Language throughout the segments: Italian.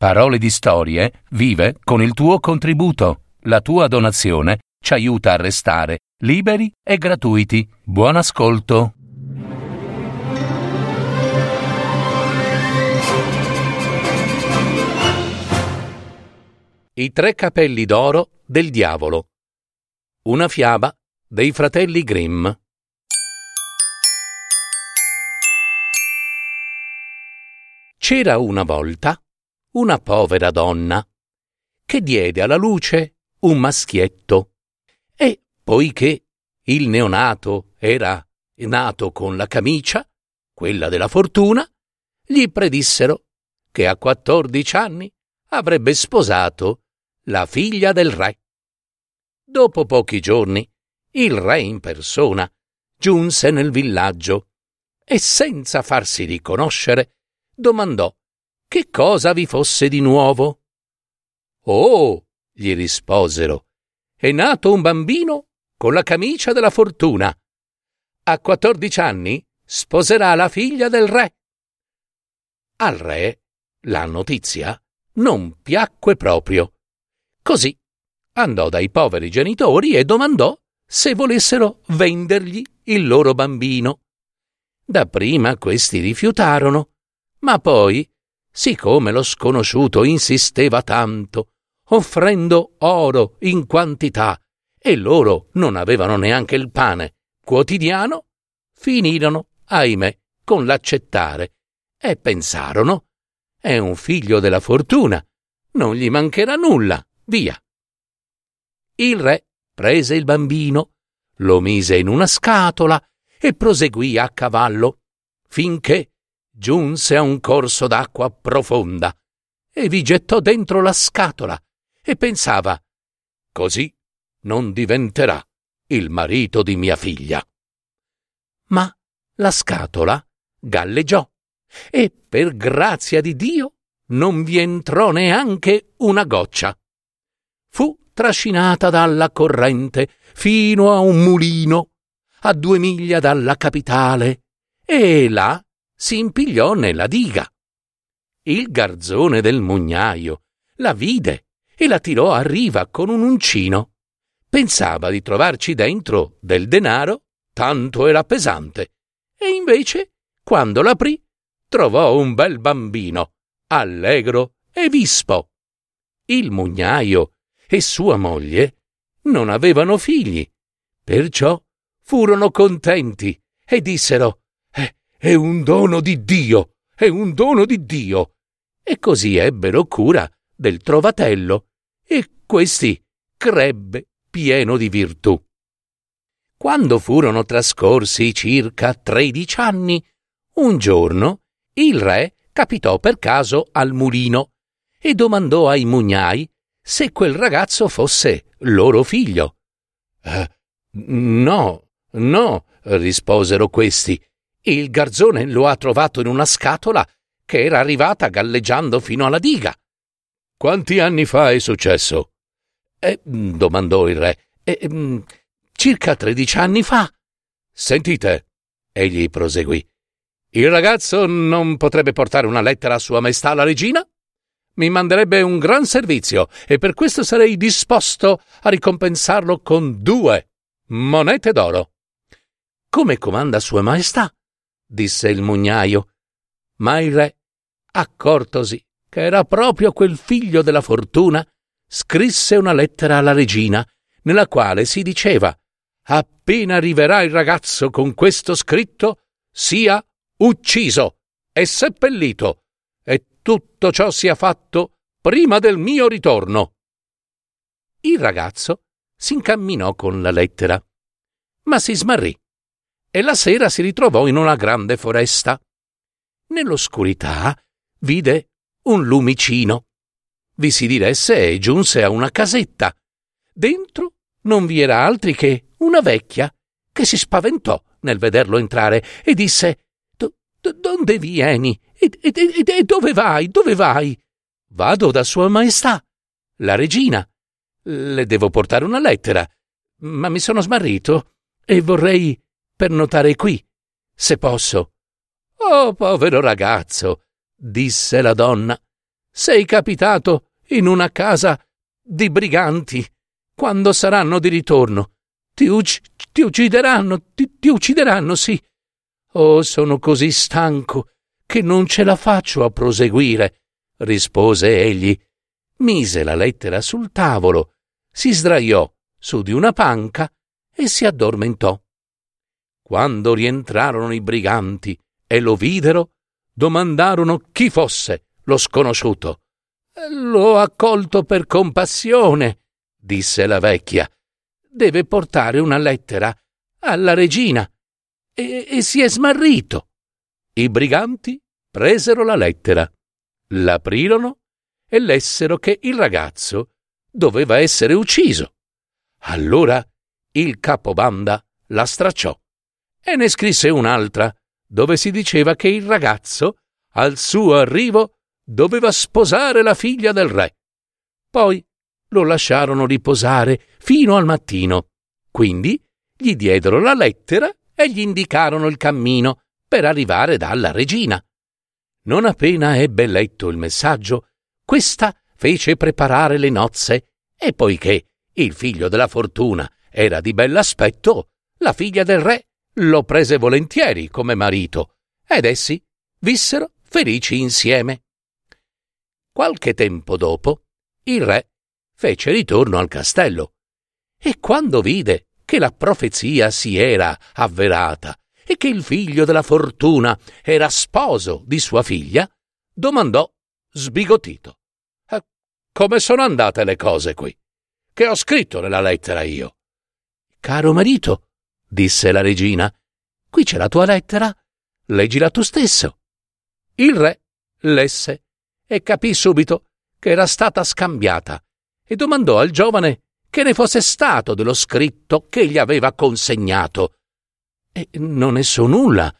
Parole di Storie vive con il tuo contributo. La tua donazione ci aiuta a restare liberi e gratuiti. Buon ascolto. I tre capelli d'oro del diavolo. Una fiaba dei fratelli Grimm. C'era una volta una povera donna che diede alla luce un maschietto e, poiché il neonato era nato con la camicia, quella della fortuna, gli predissero che a quattordici anni avrebbe sposato la figlia del re. Dopo pochi giorni, il re in persona giunse nel villaggio e senza farsi riconoscere domandò che cosa vi fosse di nuovo. Oh, gli risposero, è nato un bambino con la camicia della fortuna. A quattordici anni sposerà la figlia del re. Al re la notizia non piacque proprio. Così andò dai poveri genitori e domandò se volessero vendergli il loro bambino. Dapprima questi rifiutarono, ma poi siccome lo sconosciuto insisteva tanto, offrendo oro in quantità, e loro non avevano neanche il pane quotidiano, finirono, ahimè, con l'accettare e pensarono è un figlio della fortuna, non gli mancherà nulla, via. Il re prese il bambino, lo mise in una scatola e proseguì a cavallo, finché giunse a un corso d'acqua profonda e vi gettò dentro la scatola e pensava così non diventerà il marito di mia figlia. Ma la scatola galleggiò e per grazia di Dio non vi entrò neanche una goccia. Fu trascinata dalla corrente fino a un mulino a due miglia dalla capitale e là si impigliò nella diga. Il garzone del mugnaio la vide e la tirò a riva con un uncino. Pensava di trovarci dentro del denaro, tanto era pesante, e invece, quando l'aprì, trovò un bel bambino, allegro e vispo. Il mugnaio e sua moglie non avevano figli, perciò furono contenti e dissero è un dono di Dio, è un dono di Dio. E così ebbero cura del trovatello, e questi crebbe pieno di virtù. Quando furono trascorsi circa tredici anni, un giorno il re capitò per caso al mulino e domandò ai mugnai se quel ragazzo fosse loro figlio. Eh, no, no, risposero questi, il garzone lo ha trovato in una scatola che era arrivata galleggiando fino alla diga. Quanti anni fa è successo? Eh, domandò il re. Eh, circa tredici anni fa. Sentite, egli proseguì. Il ragazzo non potrebbe portare una lettera a Sua Maestà la Regina? Mi manderebbe un gran servizio e per questo sarei disposto a ricompensarlo con due monete d'oro. Come comanda Sua Maestà? Disse il mugnaio. Ma il re, accortosi che era proprio quel figlio della fortuna, scrisse una lettera alla regina, nella quale si diceva Appena arriverà il ragazzo con questo scritto, sia ucciso e seppellito, e tutto ciò sia fatto prima del mio ritorno. Il ragazzo s'incamminò con la lettera, ma si smarrì e la sera si ritrovò in una grande foresta. Nell'oscurità vide un lumicino. Vi si diresse e giunse a una casetta. Dentro non vi era altri che una vecchia che si spaventò nel vederlo entrare e disse Donde vieni? E, e, e, dove vai? Dove vai? Vado da Sua Maestà, la regina. Le devo portare una lettera, ma mi sono smarrito e vorrei per notare qui, se posso. Oh, povero ragazzo, disse la donna, sei capitato in una casa di briganti. Quando saranno di ritorno, ti, uc- ti uccideranno, ti, ti uccideranno, sì. Oh, sono così stanco che non ce la faccio a proseguire, rispose egli. Mise la lettera sul tavolo, si sdraiò su di una panca e si addormentò. Quando rientrarono i briganti e lo videro, domandarono chi fosse lo sconosciuto. L'ho accolto per compassione, disse la vecchia. Deve portare una lettera alla regina. E, e si è smarrito. I briganti presero la lettera, l'aprirono e lessero che il ragazzo doveva essere ucciso. Allora il capobanda la stracciò e ne scrisse un'altra, dove si diceva che il ragazzo, al suo arrivo, doveva sposare la figlia del re. Poi lo lasciarono riposare fino al mattino. Quindi gli diedero la lettera e gli indicarono il cammino per arrivare dalla regina. Non appena ebbe letto il messaggio, questa fece preparare le nozze e poiché il figlio della fortuna era di bell'aspetto, la figlia del re lo prese volentieri come marito ed essi vissero felici insieme. Qualche tempo dopo, il re fece ritorno al castello e quando vide che la profezia si era avverata e che il figlio della fortuna era sposo di sua figlia, domandò sbigottito. Eh, come sono andate le cose qui? Che ho scritto nella lettera io? Caro marito, disse la regina, qui c'è la tua lettera, leggila tu stesso. Il re lesse e capì subito che era stata scambiata e domandò al giovane che ne fosse stato dello scritto che gli aveva consegnato. E non ne so nulla.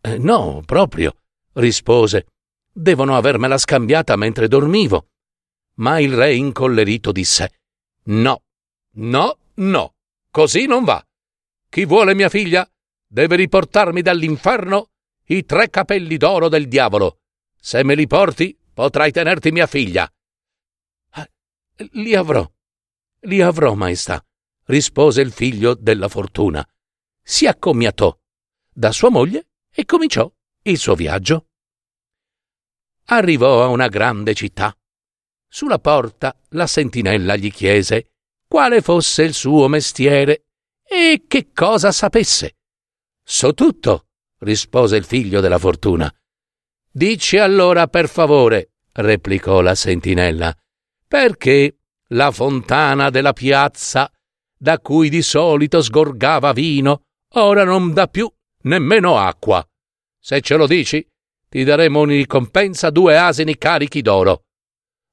Eh, no, proprio, rispose. Devono avermela scambiata mentre dormivo. Ma il re incollerito disse No, no, no, così non va. Chi vuole mia figlia deve riportarmi dall'inferno i tre capelli d'oro del diavolo. Se me li porti, potrai tenerti mia figlia. Ah, li avrò, li avrò, maestà, rispose il figlio della fortuna. Si accomiatò da sua moglie e cominciò il suo viaggio. Arrivò a una grande città. Sulla porta la sentinella gli chiese quale fosse il suo mestiere e che cosa sapesse. So tutto, rispose il figlio della fortuna. Dici allora per favore, replicò la sentinella, perché la fontana della piazza, da cui di solito sgorgava vino, ora non dà più nemmeno acqua. Se ce lo dici, ti daremo in ricompensa due asini carichi d'oro.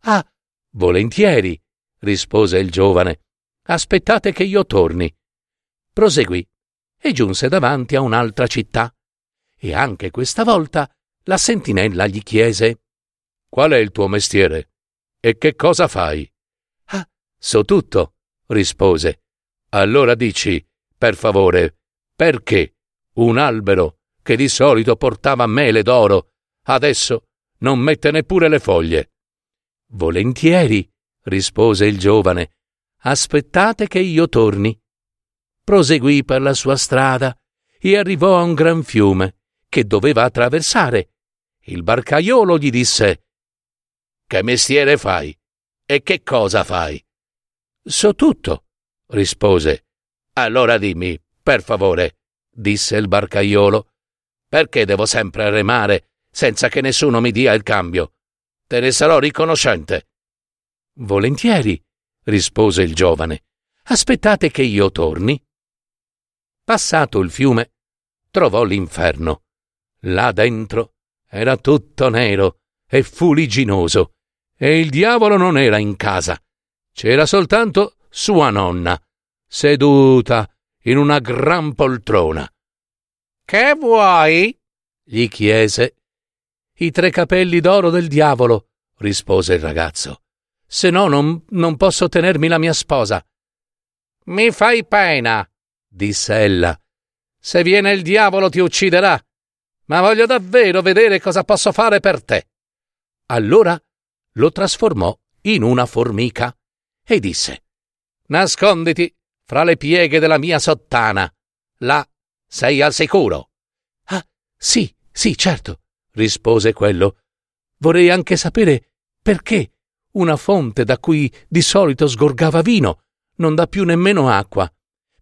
Ah, volentieri, rispose il giovane. Aspettate che io torni. Proseguì e giunse davanti a un'altra città. E anche questa volta la sentinella gli chiese Qual è il tuo mestiere? E che cosa fai? Ah, so tutto, rispose. Allora dici, per favore, perché un albero che di solito portava mele d'oro adesso non mette neppure le foglie? Volentieri, rispose il giovane. Aspettate che io torni proseguì per la sua strada e arrivò a un gran fiume che doveva attraversare. Il barcaiolo gli disse Che mestiere fai? E che cosa fai? So tutto, rispose. Allora dimmi, per favore, disse il barcaiolo, perché devo sempre remare senza che nessuno mi dia il cambio? Te ne sarò riconoscente. Volentieri, rispose il giovane. Aspettate che io torni. Passato il fiume, trovò l'inferno. Là dentro era tutto nero e fuliginoso, e il diavolo non era in casa. C'era soltanto sua nonna, seduta in una gran poltrona. Che vuoi? gli chiese. I tre capelli d'oro del diavolo, rispose il ragazzo. Se no non, non posso tenermi la mia sposa. Mi fai pena, disse ella. Se viene il diavolo ti ucciderà. Ma voglio davvero vedere cosa posso fare per te. Allora lo trasformò in una formica e disse Nasconditi fra le pieghe della mia sottana. Là sei al sicuro. Ah, sì, sì, certo, rispose quello. Vorrei anche sapere perché una fonte da cui di solito sgorgava vino non dà più nemmeno acqua.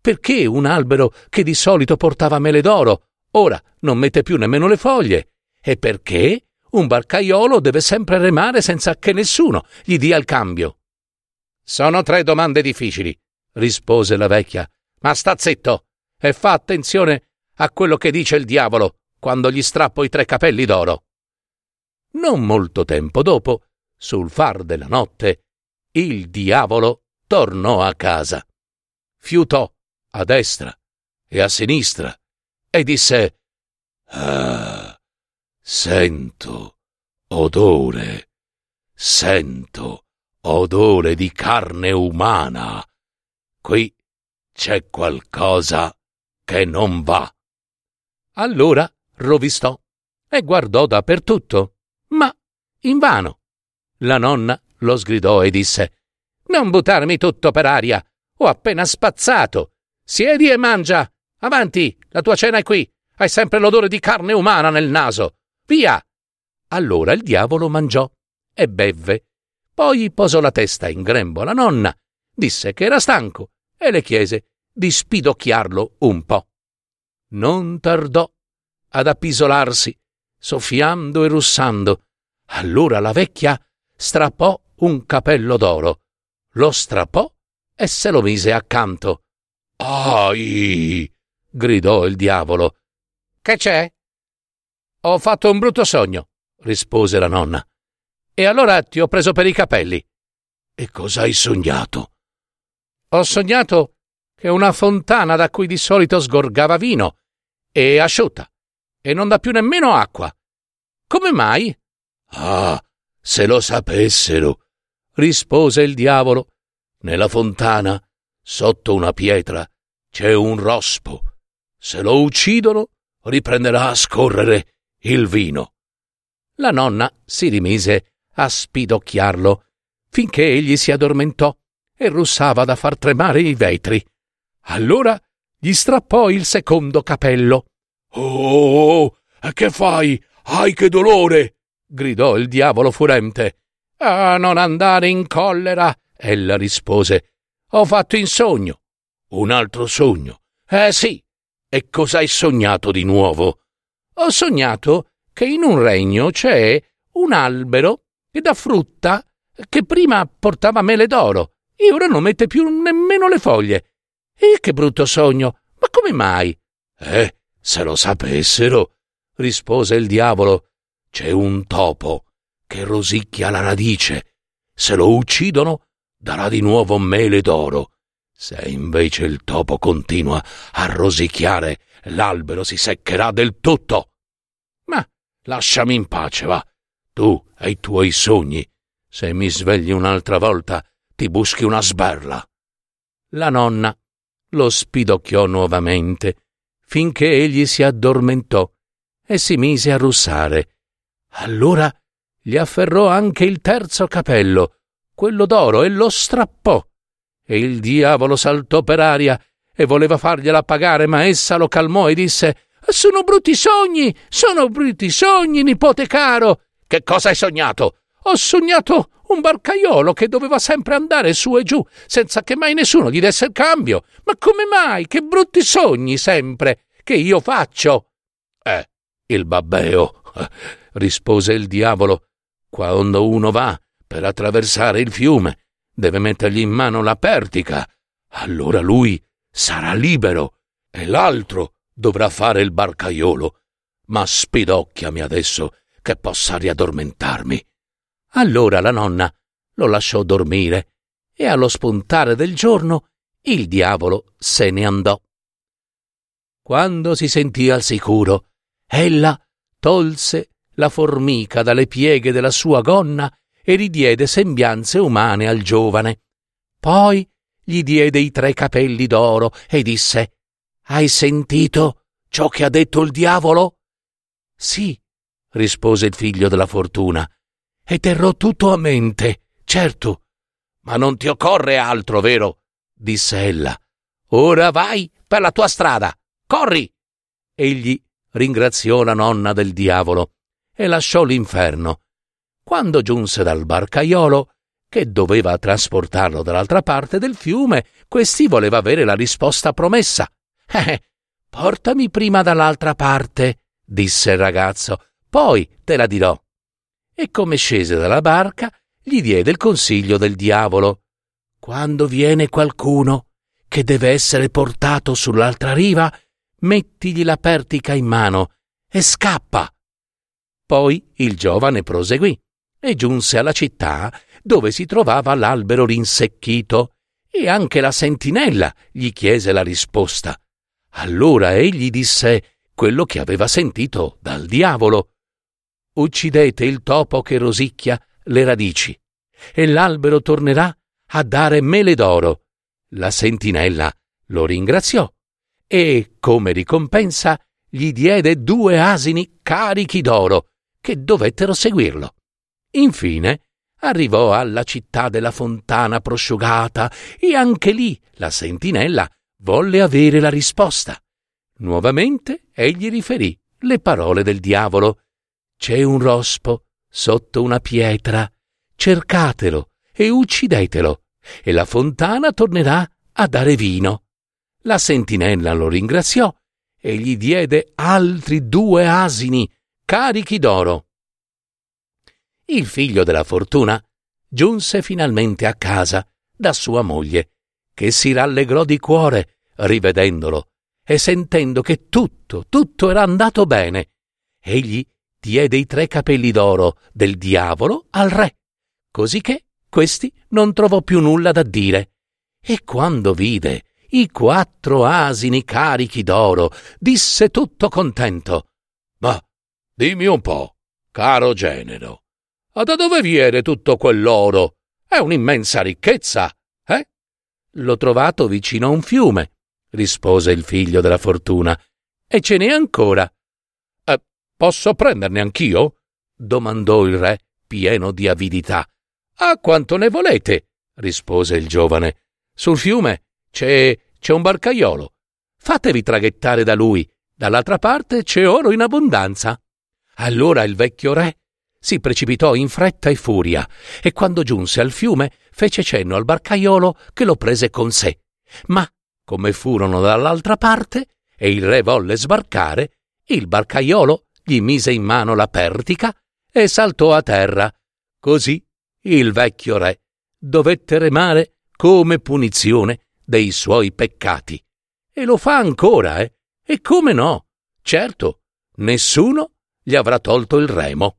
Perché un albero che di solito portava mele d'oro ora non mette più nemmeno le foglie? E perché un barcaiolo deve sempre remare senza che nessuno gli dia il cambio? Sono tre domande difficili, rispose la vecchia, ma sta zitto e fa attenzione a quello che dice il diavolo quando gli strappo i tre capelli d'oro. Non molto tempo dopo, sul far della notte, il diavolo tornò a casa. Fiutò a destra e a sinistra e disse Ah, sento odore, sento odore di carne umana. Qui c'è qualcosa che non va. Allora rovistò e guardò dappertutto, ma invano. La nonna lo sgridò e disse Non buttarmi tutto per aria. Ho appena spazzato. Siedi e mangia. Avanti, la tua cena è qui. Hai sempre l'odore di carne umana nel naso. Via. Allora il diavolo mangiò e bevve. Poi posò la testa in grembo alla nonna, disse che era stanco e le chiese di spidocchiarlo un po. Non tardò ad appisolarsi, soffiando e russando. Allora la vecchia strappò un capello d'oro, lo strappò e se lo mise accanto. Ai! gridò il diavolo. Che c'è? Ho fatto un brutto sogno, rispose la nonna. E allora ti ho preso per i capelli. E cosa hai sognato? Ho sognato che una fontana da cui di solito sgorgava vino è asciutta e non dà più nemmeno acqua. Come mai? Ah, se lo sapessero, rispose il diavolo. Nella fontana, sotto una pietra, c'è un rospo. Se lo uccidono, riprenderà a scorrere il vino. La nonna si rimise a spidocchiarlo finché egli si addormentò e russava da far tremare i vetri. Allora gli strappò il secondo capello. Oh, che fai? Ai che dolore! gridò il diavolo furente. Ah, non andare in collera, ella rispose. Ho fatto in sogno. Un altro sogno? Eh sì. E cosa hai sognato di nuovo? Ho sognato che in un regno c'è un albero che dà frutta che prima portava mele d'oro e ora non mette più nemmeno le foglie. E che brutto sogno! Ma come mai? Eh, se lo sapessero, rispose il diavolo, c'è un topo che rosicchia la radice. Se lo uccidono, darà di nuovo mele d'oro. Se invece il topo continua a rosicchiare, l'albero si seccherà del tutto. Ma lasciami in pace, va. Tu e i tuoi sogni. Se mi svegli un'altra volta, ti buschi una sberla. La nonna lo spidocchiò nuovamente, finché egli si addormentò e si mise a russare. Allora gli afferrò anche il terzo capello, quello d'oro, e lo strappò. E il diavolo saltò per aria e voleva fargliela pagare, ma essa lo calmò e disse Sono brutti sogni, sono brutti sogni, nipote caro. Che cosa hai sognato? Ho sognato un barcaiolo che doveva sempre andare su e giù, senza che mai nessuno gli desse il cambio. Ma come mai? Che brutti sogni sempre che io faccio. Eh, il babbeo, rispose il diavolo. Quando uno va per attraversare il fiume, deve mettergli in mano la pertica. Allora lui sarà libero e l'altro dovrà fare il barcaiolo. Ma spidocchiami adesso che possa riaddormentarmi. Allora la nonna lo lasciò dormire e allo spuntare del giorno il diavolo se ne andò. Quando si sentì al sicuro, ella tolse la formica dalle pieghe della sua gonna e ridiede sembianze umane al giovane. Poi gli diede i tre capelli d'oro e disse Hai sentito ciò che ha detto il diavolo? Sì, rispose il figlio della fortuna, e terrò tutto a mente, certo. Ma non ti occorre altro, vero? disse ella. Ora vai per la tua strada. Corri! Egli ringraziò la nonna del diavolo e lasciò l'inferno. Quando giunse dal barcaiolo, che doveva trasportarlo dall'altra parte del fiume, questi voleva avere la risposta promessa. Eh, portami prima dall'altra parte, disse il ragazzo, poi te la dirò. E come scese dalla barca, gli diede il consiglio del diavolo. Quando viene qualcuno che deve essere portato sull'altra riva, mettigli la pertica in mano e scappa. Poi il giovane proseguì e giunse alla città dove si trovava l'albero rinsecchito e anche la sentinella gli chiese la risposta. Allora egli disse quello che aveva sentito dal diavolo. Uccidete il topo che rosicchia le radici e l'albero tornerà a dare mele d'oro. La sentinella lo ringraziò e, come ricompensa, gli diede due asini carichi d'oro che dovettero seguirlo. Infine arrivò alla città della fontana prosciugata e anche lì la sentinella volle avere la risposta. Nuovamente egli riferì le parole del diavolo. C'è un rospo sotto una pietra, cercatelo e uccidetelo, e la fontana tornerà a dare vino. La sentinella lo ringraziò e gli diede altri due asini carichi d'oro. Il figlio della fortuna giunse finalmente a casa da sua moglie, che si rallegrò di cuore rivedendolo e sentendo che tutto, tutto era andato bene. Egli diede i tre capelli d'oro del diavolo al re, così che questi non trovò più nulla da dire. E quando vide i quattro asini carichi d'oro, disse tutto contento. Ma dimmi un po', caro genero, da dove viene tutto quell'oro? È un'immensa ricchezza, eh? L'ho trovato vicino a un fiume, rispose il figlio della fortuna, e ce n'è ancora. Eh, posso prenderne anch'io? domandò il re, pieno di avidità. A quanto ne volete? rispose il giovane. Sul fiume c'è, c'è un barcaiolo. Fatevi traghettare da lui. Dall'altra parte c'è oro in abbondanza. Allora il vecchio re si precipitò in fretta e furia e quando giunse al fiume fece cenno al barcaiolo che lo prese con sé. Ma, come furono dall'altra parte e il re volle sbarcare, il barcaiolo gli mise in mano la pertica e saltò a terra. Così il vecchio re dovette remare come punizione dei suoi peccati. E lo fa ancora, eh? E come no? Certo, nessuno gli avrà tolto il remo.